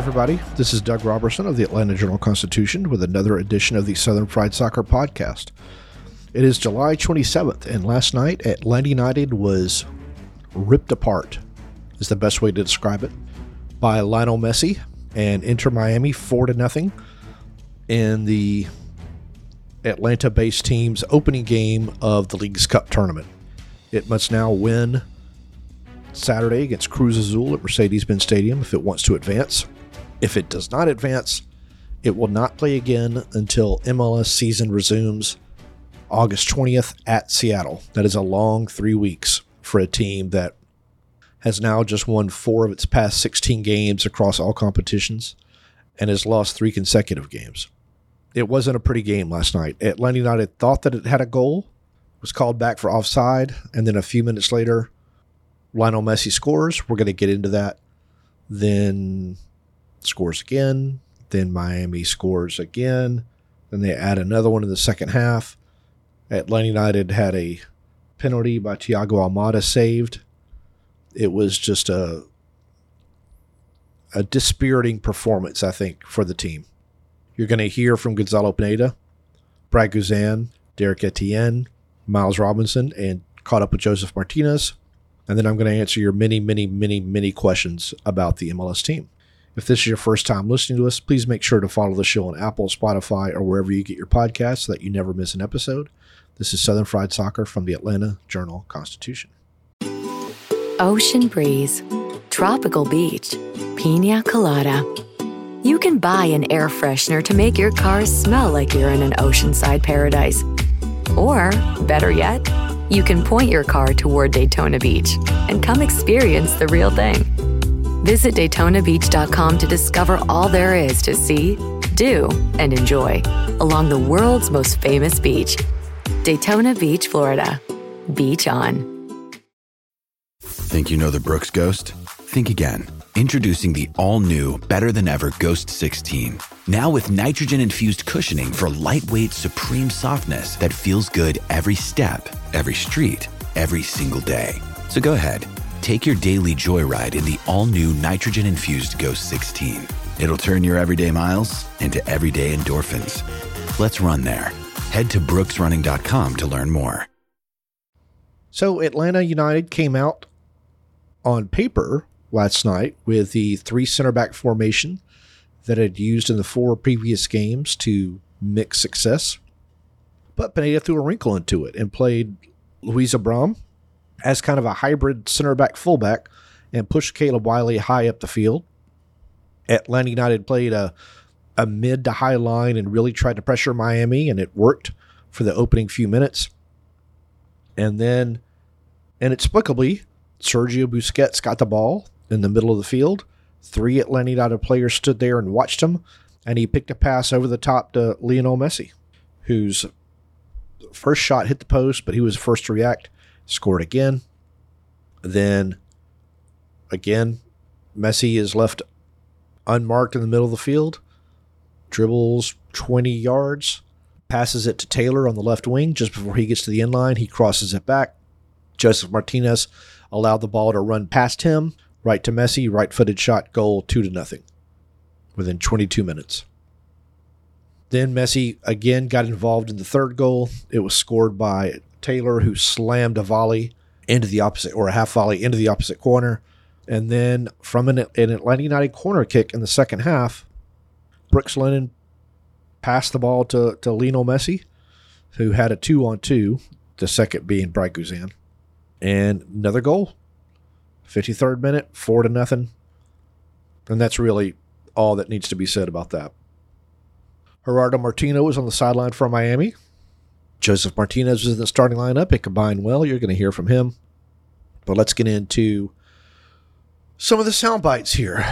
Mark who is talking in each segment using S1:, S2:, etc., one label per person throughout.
S1: everybody. This is Doug Roberson of the Atlanta Journal Constitution with another edition of the Southern Fried Soccer Podcast. It is July 27th, and last night Atlanta United was ripped apart, is the best way to describe it, by Lionel Messi and Inter Miami 4 to nothing in the Atlanta based team's opening game of the Leagues Cup tournament. It must now win Saturday against Cruz Azul at Mercedes Benz Stadium if it wants to advance. If it does not advance, it will not play again until MLS season resumes August 20th at Seattle. That is a long three weeks for a team that has now just won four of its past 16 games across all competitions and has lost three consecutive games. It wasn't a pretty game last night. Atlanta United thought that it had a goal, was called back for offside, and then a few minutes later, Lionel Messi scores. We're going to get into that. Then scores again. Then Miami scores again. Then they add another one in the second half. Atlanta United had a penalty by Thiago Almada saved. It was just a a dispiriting performance, I think, for the team. You're going to hear from Gonzalo Pineda, Brad Guzan, Derrick Etienne, Miles Robinson, and caught up with Josef Martinez. And then I'm going to answer your many, many, many, many questions about the MLS team. If this is your first time listening to us, please make sure to follow the show on Apple, Spotify, or wherever you get your podcasts so that you never miss an episode. This is Southern Fried Soccer from the Atlanta Journal Constitution.
S2: Ocean breeze, tropical beach, pina colada. You can buy an air freshener to make your car smell like you're in an oceanside paradise. Or, better yet, you can point your car toward Daytona Beach and come experience the real thing. Visit DaytonaBeach.com to discover all there is to see, do, and enjoy along the world's most famous beach, Daytona Beach, Florida. Beach on.
S3: Think you know the Brooks Ghost? Think again. Introducing the all new, better than ever Ghost 16. Now with nitrogen infused cushioning for lightweight, supreme softness that feels good every step, every street, every single day. So go ahead, take your daily joyride in the all new nitrogen infused Ghost 16. It'll turn your everyday miles into everyday endorphins. Let's run there. Head to brooksrunning.com to learn more.
S1: So Atlanta United came out on paper last night with the three center back formation that had used in the four previous games to mix success. But Pineda threw a wrinkle into it and played Luis Abram as kind of a hybrid center back fullback and pushed Caleb Wiley high up the field. Atlanta United played a, a mid to high line and really tried to pressure Miami, and it worked for the opening few minutes. And then, inexplicably, Sergio Busquets got the ball in the middle of the field. Three Atlanta United players stood there and watched him, and he picked a pass over the top to Lionel Messi, whose first shot hit the post, but he was first to react, scored again. Then, again, Messi is left unmarked in the middle of the field, dribbles 20 yards, passes it to Taylor on the left wing just before he gets to the end line. He crosses it back. Josef Martinez allowed the ball to run past him, right to Messi, right footed shot, goal, two to nothing within 22 minutes. Then Messi again got involved in the third goal. It was scored by Taylor, who slammed a volley into the opposite, or a half volley into the opposite corner. And then from an, an Atlanta United corner kick in the second half, Brooks Lennon passed the ball to, to Lionel Messi, who had a two on two, the second being Brad Guzan. And another goal. 53rd minute, four to nothing. And that's really all that needs to be said about that. Gerardo Martino was on the sideline for Miami. Josef Martinez was in the starting lineup. It combined well. You're going to hear from him. But let's get into some of the sound bites here.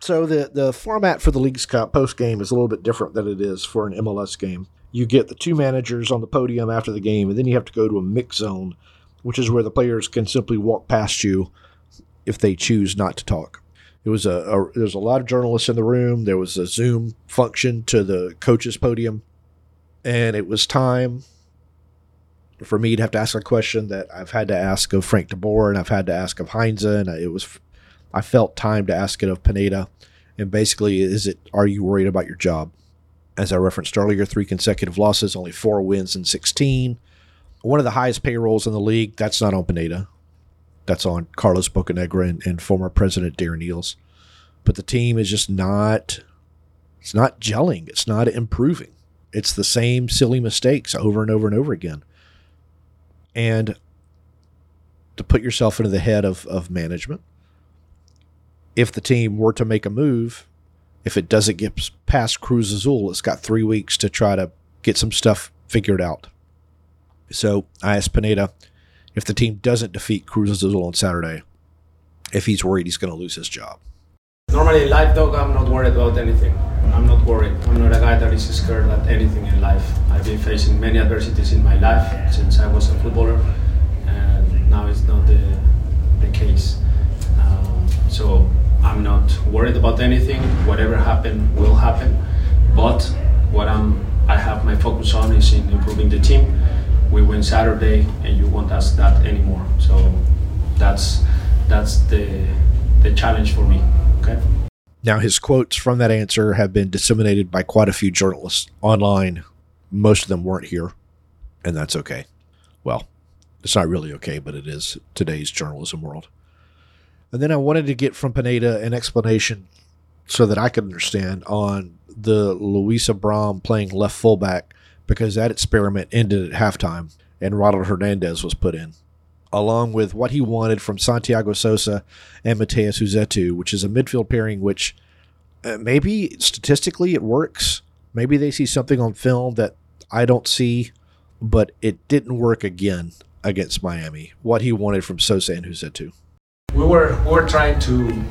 S1: So the the format for the Leagues Cup post game is a little bit different than it is for an MLS game. You get the two managers on the podium after the game, and then you have to go to a mix zone, which is where the players can simply walk past you if they choose not to talk. It was a, a there's a lot of journalists in the room. There was a Zoom function to the coaches podium, and it was time for me to have to ask a question that I've had to ask of Frank DeBoer and I've had to ask of Heinze, and it was I felt time to ask it of Pineda, And basically, is it are you worried about your job? As I referenced earlier, three consecutive losses, only four wins in 16. One of the highest payrolls in the league. That's not on Pineda. That's on Carlos Bocanegra and, and former president Darren Eales. But the team is just not it's not gelling. It's not improving. It's the same silly mistakes over and over and over again. And to put yourself into the head of, of management, if the team were to make a move, if it doesn't get past Cruz Azul, it's got three weeks to try to get some stuff figured out. So I asked Pineda if the team doesn't defeat Cruz Azul on Saturday, if he's worried he's going to lose his job.
S4: Normally in life, dog, I'm not worried about anything. Worried. I'm not a guy that is scared at anything in life. I've been facing many adversities in my life since I was a footballer, and now it's not the, the case. Um, so I'm not worried about anything. Whatever happened will happen. But what I'm, I have my focus on is in improving the team. We win Saturday, and you won't ask that anymore. So that's that's the the challenge for me. Okay.
S1: Now, his quotes from that answer have been disseminated by quite a few journalists online. Most of them weren't here, and that's okay. Well, it's not really okay, but it is today's journalism world. And then I wanted to get from Pineda an explanation so that I could understand on the Luis Abram playing left fullback because that experiment ended at halftime and Ronald Hernandez was put in along with what he wanted from Santiago Sosa and Matheus Rossetto, which is a midfield pairing which uh, maybe statistically it works. Maybe they see something on film that I don't see, but it didn't work again against Miami. What he wanted from Sosa and Rossetto.
S4: We were we were trying to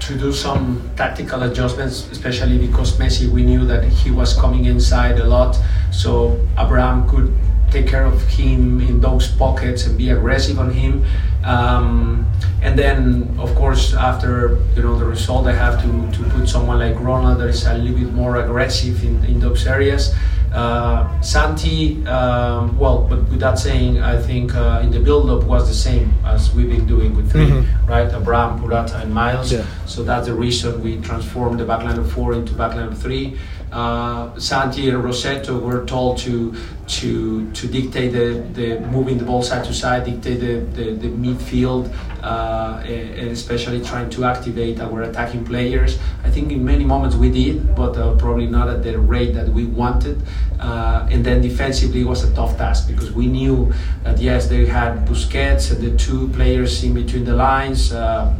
S4: to do some tactical adjustments, especially because Messi, we knew that he was coming inside a lot, so Abram could take care of him in those pockets and be aggressive on him. Um, and then, of course, after you know the result, I have to, to put someone like Ronald that is a little bit more aggressive in, in those areas. Uh, Santi, um, well, but with that saying, I think uh, in the build-up was the same as we've been doing with 3 mm-hmm. right? Abram, Purata, and Miles. Yeah. So that's the reason we transformed the backline of four into backline of three uh, Santi and Rossetto were told to to to dictate the, the moving the ball side to side, dictate the, the, the midfield, uh, and especially trying to activate our attacking players. I think in many moments we did, but uh, probably not at the rate that we wanted. Uh, and then defensively it was a tough task because we knew that yes, they had Busquets and the two players in between the lines, uh,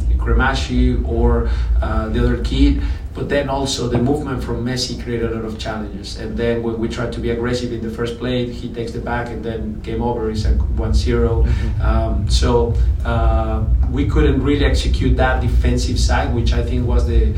S4: or uh, the other kid but then also the movement from Messi created a lot of challenges. And then when we tried to be aggressive in the first play, he takes the back, and then game over is a 1 0. Mm-hmm. Um, so uh, we couldn't really execute that defensive side, which I think was the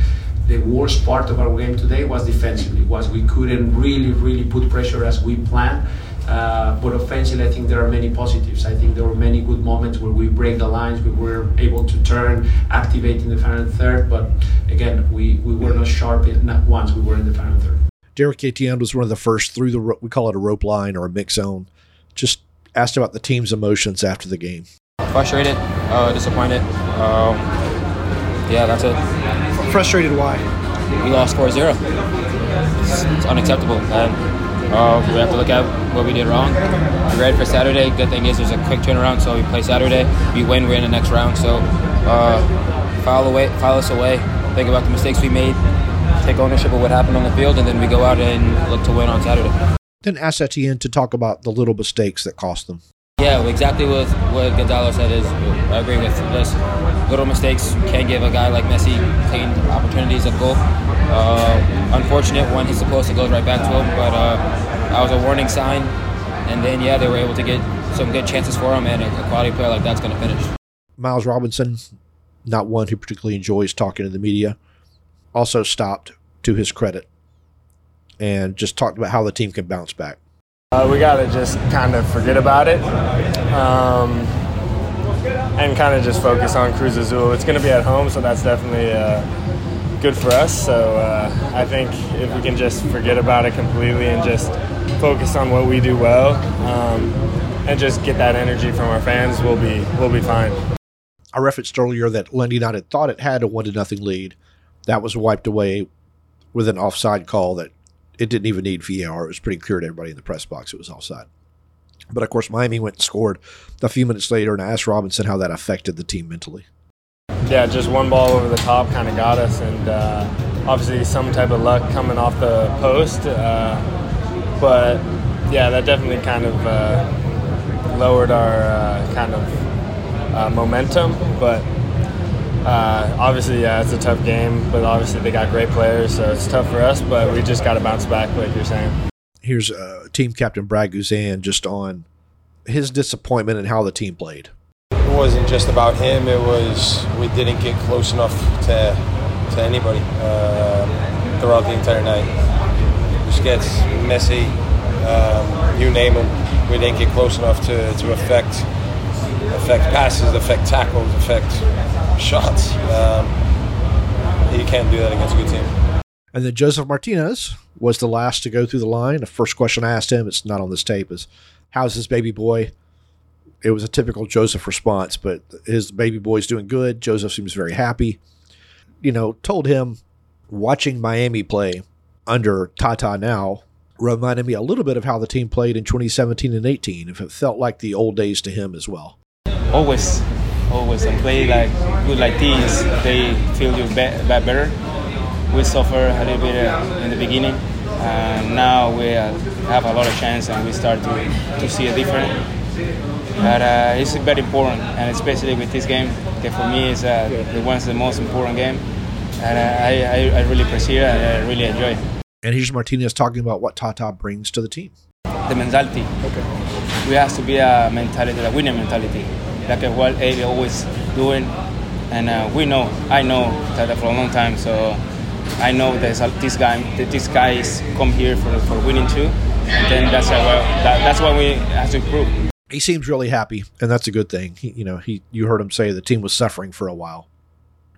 S4: the worst part of our game today was defensively was we couldn't really really put pressure as we planned uh, but offensively, I think there are many positives. I think there were many good moments where we break the lines, we were able to turn, activate in the final third. But again, we, we were not sharp not once we were in the final third.
S1: Derrick Etienne was one of the first through the we call it a rope line or a mix zone. Just asked about the team's emotions after the game.
S5: Frustrated, uh, disappointed. Um, yeah, that's it.
S6: Frustrated? Why?
S5: We lost 4-0. It's, it's unacceptable. And uh, we have to look at what we did wrong. We're ready for Saturday. Good thing is there's a quick turnaround, so we play Saturday. We win, we're in the next round. So uh, file away, file us away. Think about the mistakes we made. Take ownership of what happened on the field, and then we go out and look to win on Saturday.
S1: Then ask Etienne to talk about the little mistakes that cost them.
S5: Yeah, exactly what what Gonzalo said is I agree with this. Little mistakes can't give a guy like Messi clean opportunities of goal. Uh, unfortunate when he's supposed to go right back to him, but uh, that was a warning sign. And then yeah, they were able to get some good chances for him, and a quality player like that's going to finish.
S1: Miles Robinson, not one who particularly enjoys talking to the media, also stopped to his credit and just talked about how the team can bounce back.
S7: Uh, we got to just kind of forget about it um, and kind of just focus on Cruz Azul. It's going to be at home, so that's definitely uh, good for us. So uh, I think if we can just forget about it completely and just focus on what we do well um, and just get that energy from our fans, we'll be we'll be fine.
S1: I referenced earlier that Atlanta United thought it had a one to nothing lead. that was wiped away with an offside call that it didn't even need VAR. It was pretty clear to everybody in the press box it was offside. But of course, Miami went and scored a few minutes later, and I asked Robinson how that affected the team mentally.
S7: Yeah, just one ball over the top kind of got us, and uh, obviously some type of luck coming off the post. Uh, but yeah, that definitely kind of uh, lowered our uh, kind of uh, momentum. But uh, obviously, yeah, it's a tough game. But obviously, they got great players, so it's tough for us. But we just got to bounce back, like you're saying.
S1: Here's uh, team captain Brad Guzan just on his disappointment and how the team played.
S6: It wasn't just about him. It was we didn't get close enough to to anybody uh, throughout the entire night. Busquets, Messi, um, you name them. We didn't get close enough to, to affect affect passes, affect tackles, affect shots. Um, you can't do that against a good team.
S1: And then Josef Martinez was the last to go through the line. The first question I asked him, it's not on this tape, is how's his baby boy? It was a typical Josef response, but his baby boy's doing good. Josef seems very happy. You know, told him watching Miami play under Tata now reminded me a little bit of how the team played in 2017 and 18, if it felt like the old days to him as well.
S5: Always, always, and play like good like this, they feel you be- better. We suffer a little bit uh, in the beginning, and now we uh, have a lot of chance, and we start to, to see a different. But uh, it's very important, and especially with this game, that for me is uh, the one's the most important game, and uh, I, I, I really appreciate it, and I really enjoy.
S1: And here's Martinez talking about what Tata brings to the team.
S5: The mentality. Okay. We have to be a mentality, a winning mentality, like what Eddie always doing, and uh, we know, I know Tata for a long time, so I know there's a, this guy, that this guys come here for, for winning too, and then that's how, that, that's why we have to improve.
S1: He seems really happy, and that's a good thing. He, you know, he you heard him say the team was suffering for a while.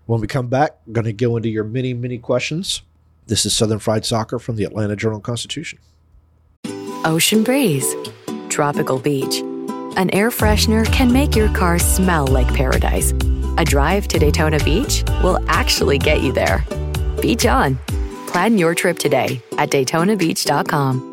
S1: When we come back, I'm going to go into your many, many questions. This is Southern Fried Soccer from the Atlanta Journal Constitution.
S2: Ocean breeze, tropical beach. An air freshener can make your car smell like paradise. A drive to Daytona Beach will actually get you there. Beach on. Plan your trip today at DaytonaBeach.com.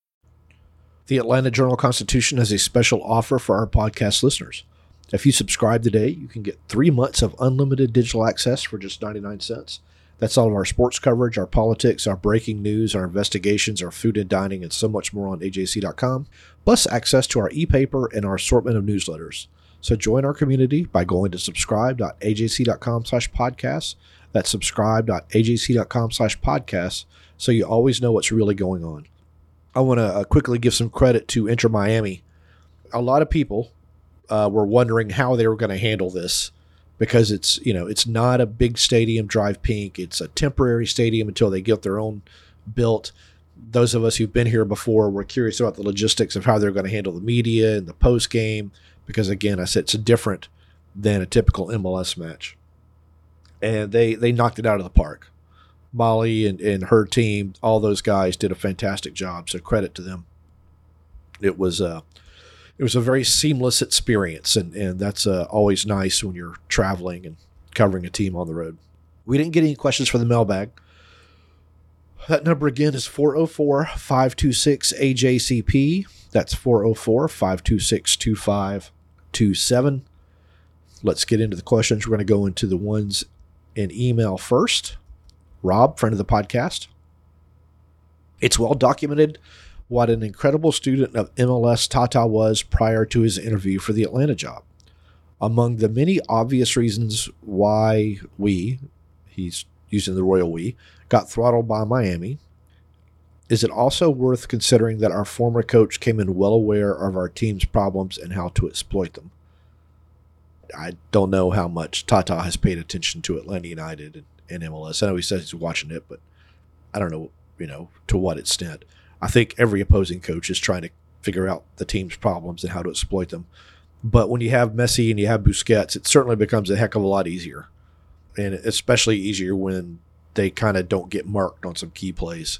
S1: The Atlanta Journal Constitution has a special offer for our podcast listeners. If you subscribe today, you can get three months of unlimited digital access for just 99 cents. That's all of our sports coverage, our politics, our breaking news, our investigations, our food and dining, and so much more on AJC.com, plus access to our e paper and our assortment of newsletters. So join our community by going to subscribe.ajc.com slash podcasts. That's subscribe.ajc.com slash podcasts so you always know what's really going on. I want to uh, quickly give some credit to Inter Miami. A lot of people uh, were wondering how they were going to handle this because it's you know it's not a big stadium DRV PNK. It's a temporary stadium until they get their own built. Those of us who've been here before were curious about the logistics of how they're going to handle the media and the post game because again, I said it's different than a typical MLS match, and they they knocked it out of the park. Molly and, and her team, all those guys did a fantastic job. So credit to them. It was uh, it was a very seamless experience, and and that's uh, always nice when you're traveling and covering a team on the road. We didn't get any questions for the mailbag. That number again is 404 526 AJCP. That's 404 526 2527. Let's get into the questions. We're going to go into the ones in email first. Rob, friend of the podcast. It's well documented what an incredible student of MLS Tata was prior to his interview for the Atlanta job. Among the many obvious reasons why we, he's using the royal we, got throttled by Miami, is it also worth considering that our former coach came in well aware of our team's problems and how to exploit them? I don't know how much Tata has paid attention to Atlanta United in MLS. I know he says he's watching it, but I don't know, you know, to what extent. I think every opposing coach is trying to figure out the team's problems and how to exploit them. But when you have Messi and you have Busquets, it certainly becomes a heck of a lot easier. And especially easier when they kind of don't get marked on some key plays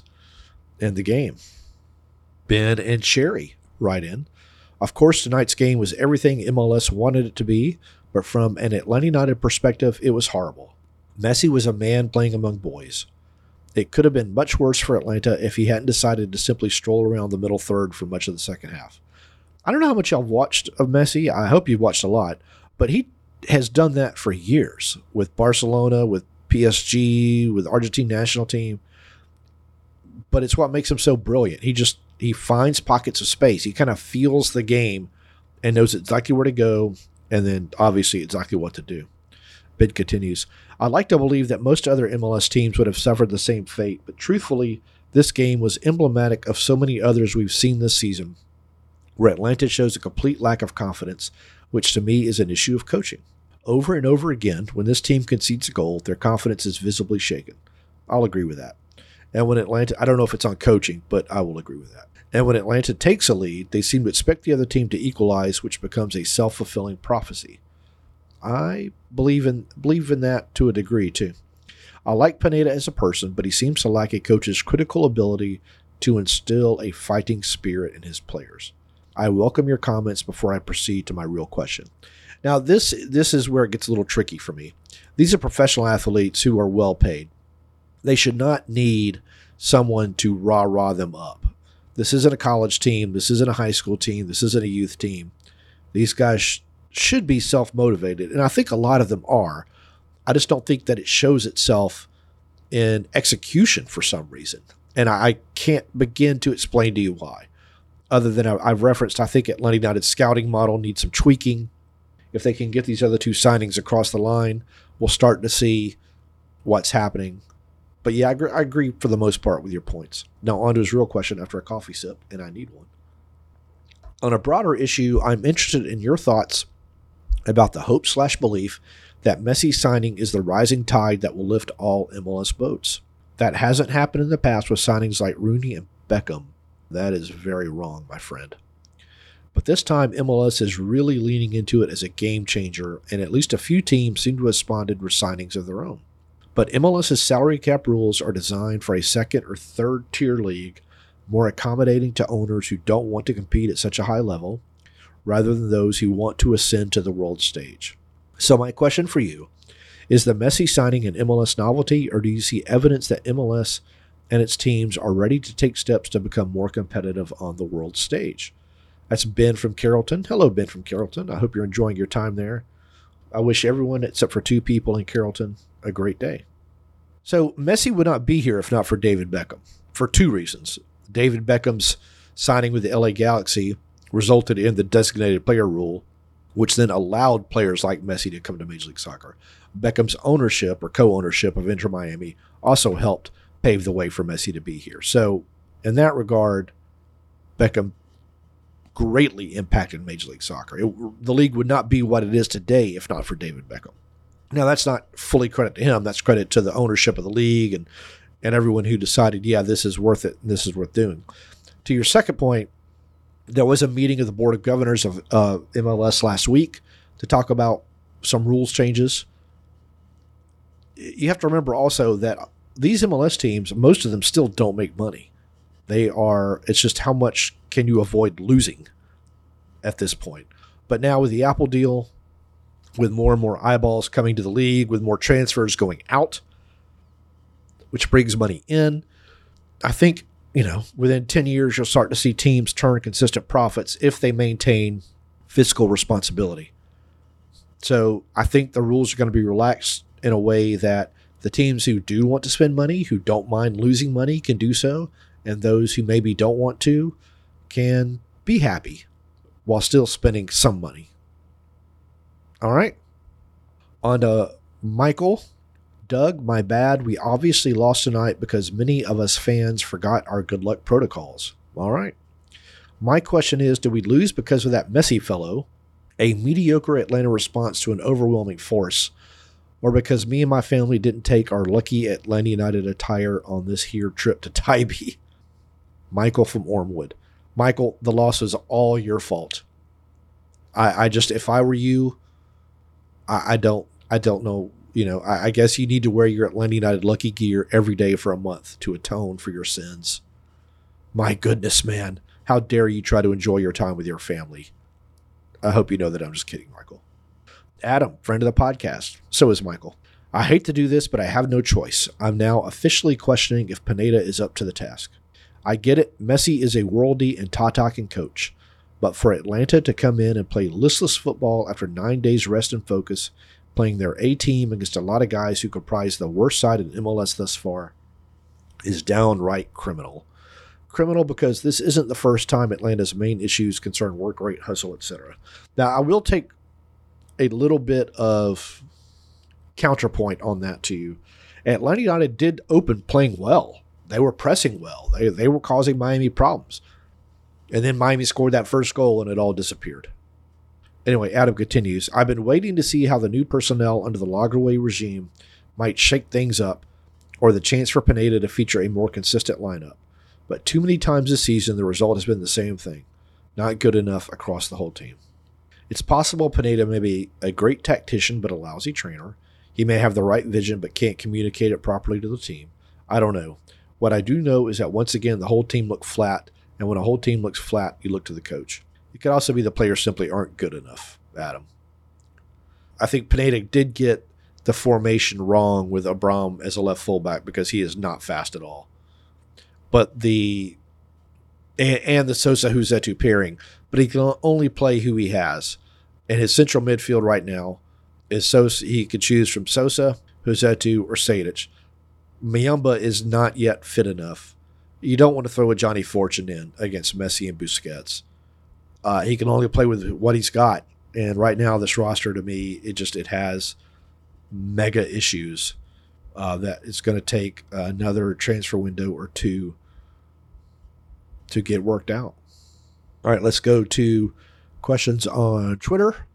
S1: in the game. Ben and Sherry write in. Of course, tonight's game was everything MLS wanted it to be, but from an Atlanta United perspective, it was horrible. Messi was a man playing among boys. It could have been much worse for Atlanta if he hadn't decided to simply stroll around the middle third for much of the second half. I don't know how much y'all watched of Messi. I hope you've watched a lot, but he has done that for years with Barcelona, with PSG, with Argentine national team. But it's what makes him so brilliant. He just he finds pockets of space. He kind of feels the game and knows exactly where to go, and then obviously exactly what to do. Bid continues. I'd like to believe that most other MLS teams would have suffered the same fate, but truthfully, this game was emblematic of so many others we've seen this season, where Atlanta shows a complete lack of confidence, which to me is an issue of coaching. Over and over again, when this team concedes a goal, their confidence is visibly shaken. I'll agree with that. And when Atlanta, I don't know if it's on coaching, but I will agree with that. And when Atlanta takes a lead, they seem to expect the other team to equalize, which becomes a self fulfilling prophecy. I believe in believe in that to a degree too. I like Pineda as a person, but he seems to lack a coach's critical ability to instill a fighting spirit in his players. I welcome your comments before I proceed to my real question. Now, this this is where it gets a little tricky for me. These are professional athletes who are well paid. They should not need someone to rah rah them up. This isn't a college team. This isn't a high school team. This isn't a youth team. These guys should be self motivated, and I think a lot of them are. I just don't think that it shows itself in execution for some reason, and I, I can't begin to explain to you why. Other than I, I've referenced, I think Atlanta United's scouting model needs some tweaking. If they can get these other two signings across the line, we'll start to see what's happening. But yeah, I agree, I agree for the most part with your points. Now, on to his real question after a coffee sip, and I need one. On a broader issue, I'm interested in your thoughts about the hope slash belief that Messi signing is the rising tide that will lift all MLS boats. That hasn't happened in the past with signings like Rooney and Beckham. That is very wrong, my friend. But this time, MLS is really leaning into it as a game changer, and at least a few teams seem to have responded with signings of their own. But MLS's salary cap rules are designed for a second or third tier league, more accommodating to owners who don't want to compete at such a high level, rather than those who want to ascend to the world stage. So, my question for you is the Messi signing an MLS novelty, or do you see evidence that MLS and its teams are ready to take steps to become more competitive on the world stage? That's Ben from Carrollton. Hello, Ben from Carrollton. I hope you're enjoying your time there. I wish everyone, except for two people in Carrollton, a great day. So, Messi would not be here if not for David Beckham for two reasons. David Beckham's signing with the LA Galaxy resulted in the designated player rule, which then allowed players like Messi to come to Major League Soccer. Beckham's ownership or co ownership of Inter Miami also helped pave the way for Messi to be here. So, in that regard, Beckham greatly impacted Major League Soccer. It, the league would not be what it is today if not for David Beckham. Now, that's not fully credit to him. That's credit to the ownership of the league and, and everyone who decided, yeah, this is worth it. And this is worth doing. To your second point, there was a meeting of the Board of Governors of uh, MLS last week to talk about some rules changes. You have to remember also that these MLS teams, most of them still don't make money. They are, it's just how much can you avoid losing at this point. But now with the Apple deal, with more and more eyeballs coming to the league, with more transfers going out, which brings money in, I think, you know, within 10 years, you'll start to see teams turn consistent profits if they maintain fiscal responsibility. So I think the rules are going to be relaxed in a way that the teams who do want to spend money, who don't mind losing money, can do so. And those who maybe don't want to can be happy while still spending some money. All right. On to Michael. Doug, my bad. We obviously lost tonight because many of us fans forgot our good luck protocols. All right. My question is do we lose because of that messy fellow, a mediocre Atlanta response to an overwhelming force, or because me and my family didn't take our lucky Atlanta United attire on this here trip to Tybee. Michael from Ormewood. Michael, the loss was all your fault. I, I just, if I were you, I, I don't, I don't know. You know, I, I guess you need to wear your Atlanta United lucky gear every day for a month to atone for your sins. My goodness, man. How dare you try to enjoy your time with your family? I hope you know that I'm just kidding, Michael. Adam, friend of the podcast. So is Michael. I hate to do this, but I have no choice. I'm now officially questioning if Pineda is up to the task. I get it, Messi is a worldy and ta talking coach, but for Atlanta to come in and play listless football after nine days rest and focus, playing their A team against a lot of guys who comprise the worst side in MLS thus far, is downright criminal. Criminal because this isn't the first time Atlanta's main issues concern work rate, hustle, etc. Now, I will take a little bit of counterpoint on that to you. Atlanta United did open playing well. They were pressing well. They, they were causing Miami problems. And then Miami scored that first goal and it all disappeared. Anyway, Adam continues I've been waiting to see how the new personnel under the Lagerwey regime might shake things up or the chance for Pineda to feature a more consistent lineup. But too many times this season, the result has been the same thing not good enough across the whole team. It's possible Pineda may be a great tactician but a lousy trainer. He may have the right vision but can't communicate it properly to the team. I don't know. What I do know is that once again, the whole team looked flat, and when a whole team looks flat, you look to the coach. Could also be the players simply aren't good enough, Adam. I think Pineda did get the formation wrong with Abram as a left fullback because he is not fast at all. But the and, and the Sosa Rossetto pairing, but he can only play who he has. And his central midfield right now is Sosa. He could choose from Sosa, Rossetto, or Sejdic. Muyumba is not yet fit enough. You don't want to throw a Ajani Fortune in against Messi and Busquets. Uh, he can only play with what he's got, and right now this roster to me it just it has mega issues uh, that it's going to take another transfer window or two to get worked out. All right, let's go to questions on Twitter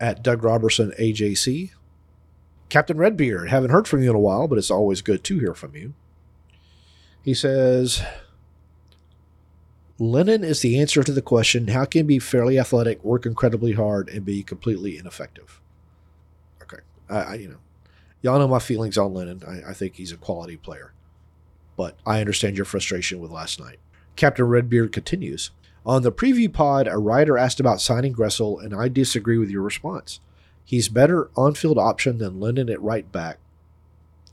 S1: at Doug Roberson AJC. Captain Redbeard, haven't heard from you in a while, but it's always good to hear from you. He says, Lennon is the answer to the question how can be fairly athletic, work incredibly hard, and be completely ineffective? Okay. I, I you know, y'all know my feelings on Lennon. I, I think he's a quality player, but I understand your frustration with last night. Captain Redbeard continues. On the preview pod, a writer asked about signing Gressel, and I disagree with your response. He's better on field option than Lennon at right back.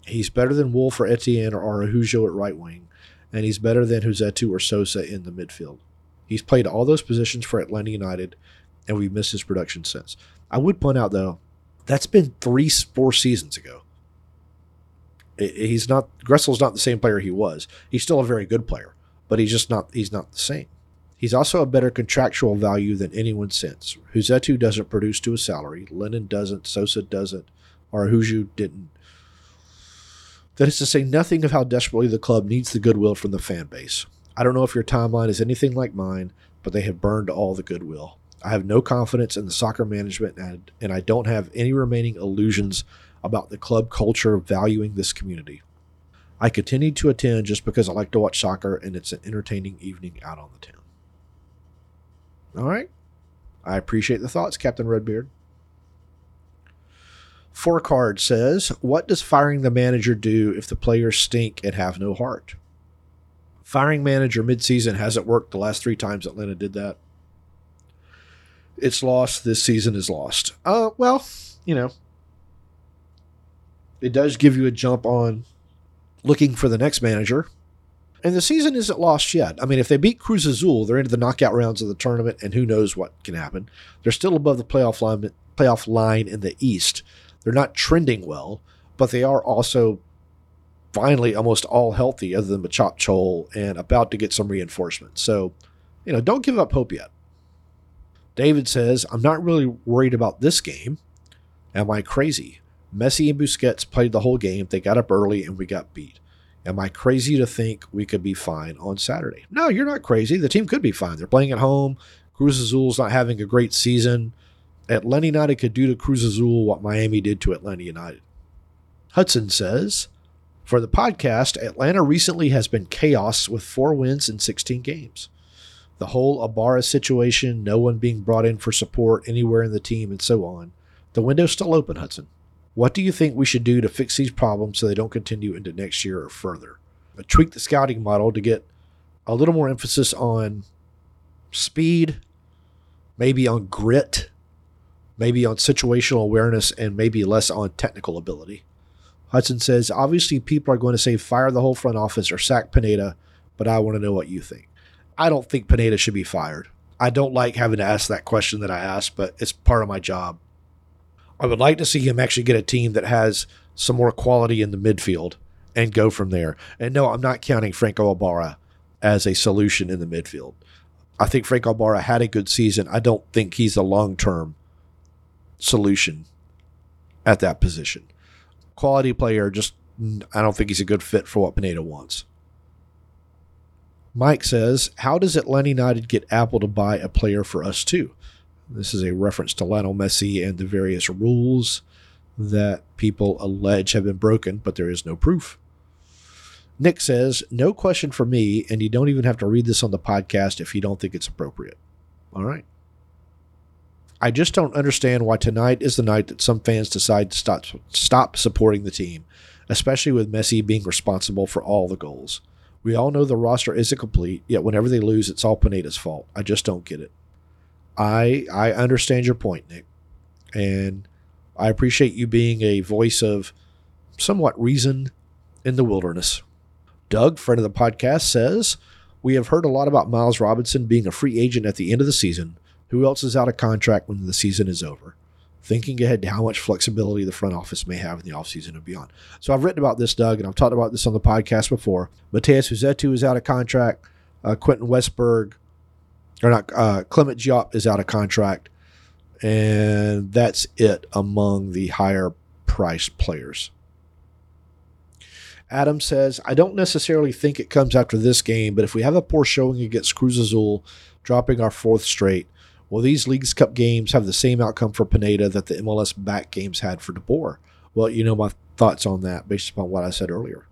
S1: He's better than Wolff or Etienne or Araujo at right wing, and he's better than Huzetu or Sosa in the midfield. He's played all those positions for Atlanta United, and we've missed his production since. I would point out, though, that's been three, four seasons ago. He's not Gressel's not the same player he was. He's still a very good player, but he's just not he's not the same. He's also a better contractual value than anyone since. Huzetu doesn't produce to a salary. Lennon doesn't. Sosa doesn't. Araujo didn't. That is to say nothing of how desperately the club needs the goodwill from the fan base. I don't know if your timeline is anything like mine, but they have burned all the goodwill. I have no confidence in the soccer management, and, and I don't have any remaining illusions about the club culture valuing this community. I continue to attend just because I like to watch soccer and it's an entertaining evening out on the town. All right. I appreciate the thoughts, Captain Redbeard. Four card says, What does firing the manager do if the players stink and have no heart? Firing manager midseason hasn't worked the last three times Atlanta did that. It's lost. This season is lost. Uh, well, you know, it does give you a jump on looking for the next manager. And the season isn't lost yet. I mean, if they beat Cruz Azul, they're into the knockout rounds of the tournament, and who knows what can happen. They're still above the playoff line, playoff line in the East. They're not trending well, but they are also finally almost all healthy, other than Machop Chol, and about to get some reinforcement. So, you know, don't give up hope yet. David says, I'm not really worried about this game. Am I crazy? Messi and Busquets played the whole game. They got up early and we got beat. Am I crazy to think we could be fine on Saturday? No, you're not crazy. The team could be fine. They're playing at home. Cruz Azul's not having a great season. Atlanta United could do to Cruz Azul what Miami did to Atlanta United. Hudson says, for the podcast, Atlanta recently has been chaos with four wins in 16 games. The whole Ibarra situation, no one being brought in for support anywhere in the team, and so on. The window's still open, Hudson. What do you think we should do to fix these problems so they don't continue into next year or further? A Tweak the scouting model to get a little more emphasis on speed, maybe on grit, maybe on situational awareness, and maybe less on technical ability. Hudson says, obviously, people are going to say fire the whole front office or sack Pineda, but I want to know what you think. I don't think Pineda should be fired. I don't like having to ask that question that I asked, but it's part of my job. I would like to see him actually get a team that has some more quality in the midfield and go from there. And no, I'm not counting Franco Ibarra as a solution in the midfield. I think Franco Ibarra had a good season. I don't think he's a long term solution at that position. Quality player, just I don't think he's a good fit for what Pineda wants. Mike says, How does Atlanta United get Apple to buy a player for us too? This is a reference to Lionel Messi and the various rules that people allege have been broken, but there is no proof. Nick says, No question for me, and you don't even have to read this on the podcast if you don't think it's appropriate. All right. I just don't understand why tonight is the night that some fans decide to stop, stop supporting the team, especially with Messi being responsible for all the goals. We all know the roster isn't complete, yet whenever they lose, it's all Pineda's fault. I just don't get it. I I understand your point, Nick, and I appreciate you being a voice of somewhat reason in the wilderness. Doug, friend of the podcast, says we have heard a lot about Miles Robinson being a free agent at the end of the season. Who else is out of contract when the season is over? Thinking ahead to how much flexibility the front office may have in the offseason and beyond. So I've written about this, Doug, and I've talked about this on the podcast before. Matheus Rossetto is out of contract. Uh, Quentin Westberg, or not, uh, Clement Diop is out of contract. And that's it among the higher priced players. Adam says, I don't necessarily think it comes after this game, but if we have a poor showing against Cruz Azul, dropping our fourth straight, will these Leagues Cup games have the same outcome for Pineda that the MLS back games had for DeBoer? Well, you know my thoughts on that based upon what I said earlier.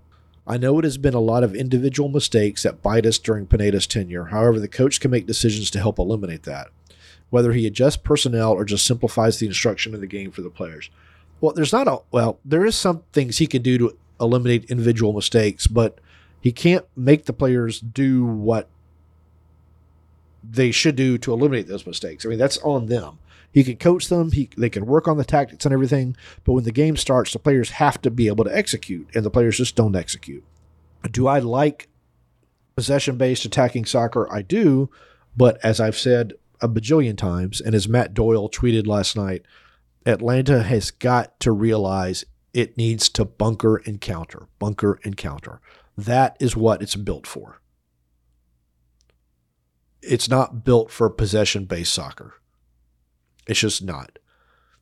S1: I know it has been a lot of individual mistakes that bite us during Pineda's tenure. However, the coach can make decisions to help eliminate that, whether he adjusts personnel or just simplifies the instruction of the game for the players. Well, there's not a well, there is some things he can do to eliminate individual mistakes, but he can't make the players do what they should do to eliminate those mistakes. I mean, that's on them. He can coach them. He they can work on the tactics and everything. But when the game starts, the players have to be able to execute, and the players just don't execute. Do I like possession based attacking soccer? I do, but as I've said a bajillion times, and as Matt Doyle tweeted last night, Atlanta has got to realize it needs to bunker and counter, bunker and counter. That is what it's built for. It's not built for possession based soccer. It's just not.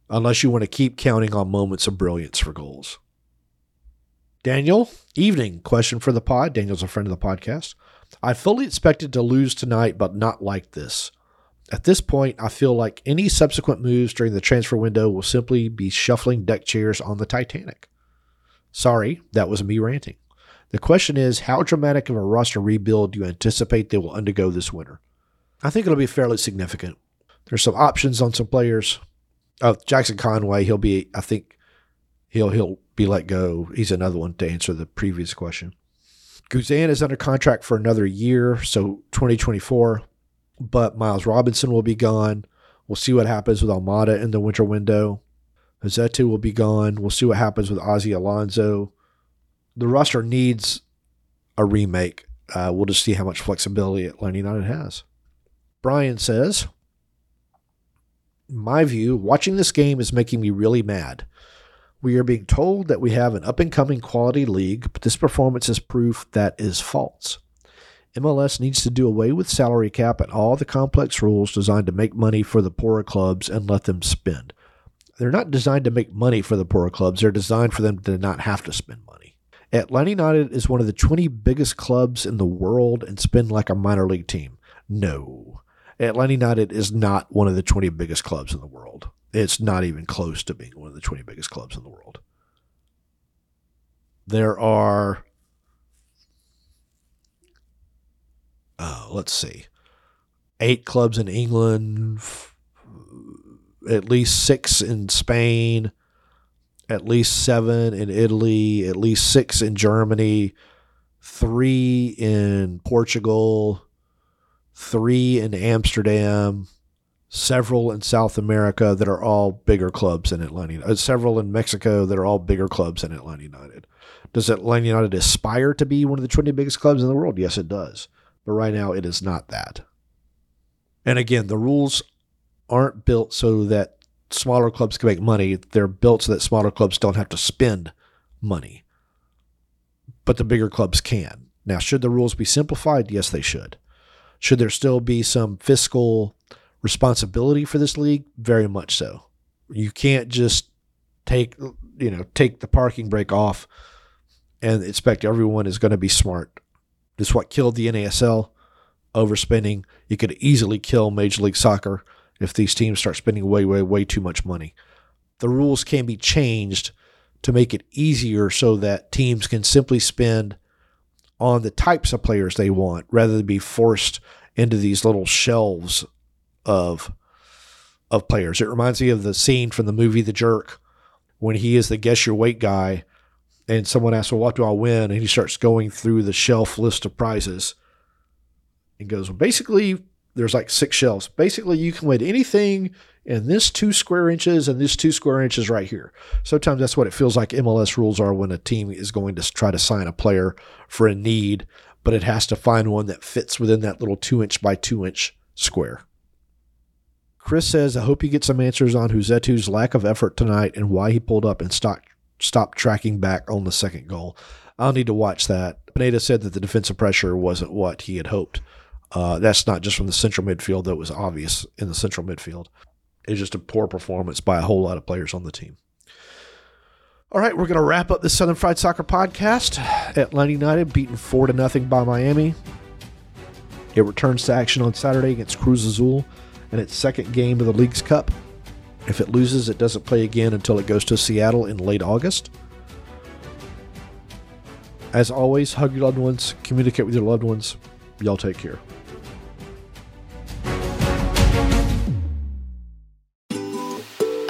S1: Unless you want to keep counting on moments of brilliance for goals. Daniel, evening question for the pod. Daniel's a friend of the podcast. I fully expected to lose tonight, but not like this. At this point, I feel like any subsequent moves during the transfer window will simply be shuffling deck chairs on the Titanic. Sorry, that was me ranting. The question is how dramatic of a roster rebuild do you anticipate they will undergo this winter? I think it'll be fairly significant. There's some options on some players. Uh, Jackson Conway, he'll be, I think, he'll he'll be let go. He's another one to answer the previous question. Guzan is under contract for another year, so 2024 but Miles Robinson will be gone. We'll see what happens with Almada in the winter window. Rossetto will be gone. We'll see what happens with Ozzie Alonso. The roster needs a remake. Uh, we'll just see how much flexibility Atlanta United has. Brian says, my view, watching this game is making me really mad. We are being told that we have an up and coming quality league, but this performance is proof that is false. MLS needs to do away with salary cap and all the complex rules designed to make money for the poorer clubs and let them spend. They're not designed to make money for the poorer clubs, they're designed for them to not have to spend money. Atlanta United is one of the 20 biggest clubs in the world and spend like a minor league team. No. Atlanta United is not one of the 20 biggest clubs in the world. It's not even close to being one of the 20 biggest clubs in the world. There are, uh, let's see, eight clubs in England, f- at least six in Spain, at least seven in Italy, at least six in Germany, three in Portugal, three in Amsterdam, several in South America that are all bigger clubs than Atlanta United, uh, several in Mexico that are all bigger clubs than Atlanta United. Does Atlanta United aspire to be one of the 20 biggest clubs in the world? Yes, it does. But right now, it is not that. And again, the rules aren't built so that smaller clubs can make money. They're built so that smaller clubs don't have to spend money. But the bigger clubs can. Now, should the rules be simplified? Yes, they should. Should there still be some fiscal responsibility for this league? Very much so. You can't just take you know take the parking brake off and expect everyone is going to be smart. Is what killed the NASL overspending. You could easily kill Major League Soccer if these teams start spending way, way, way too much money. The rules can be changed to make it easier so that teams can simply spend on the types of players they want rather than be forced into these little shelves of of players. It reminds me of the scene from the movie The Jerk when he is the guess your weight guy and someone asks, Well, what do I win? And he starts going through the shelf list of prizes and goes, Well, basically, there's like six shelves. Basically, you can win anything in this two square inches and this two square inches right here. Sometimes that's what it feels like MLS rules are when a team is going to try to sign a player for a need, but it has to find one that fits within that little two inch by two inch square. Chris says, I hope you get some answers on Huzetu's lack of effort tonight and why he pulled up and stopped, stopped tracking back on the second goal. I'll need to watch that. Pineda said that the defensive pressure wasn't what he had hoped. Uh, that's not just from the central midfield, that was obvious in the central midfield. It's just a poor performance by a whole lot of players on the team. All right, we're going to wrap up the Southern Fried Soccer podcast. Atlanta United beaten 4 to nothing by Miami. It returns to action on Saturday against Cruz Azul in its second game of the Leagues Cup. If it loses, it doesn't play again until it goes to Seattle in late August. As always, hug your loved ones, communicate with your loved ones. Y'all take care.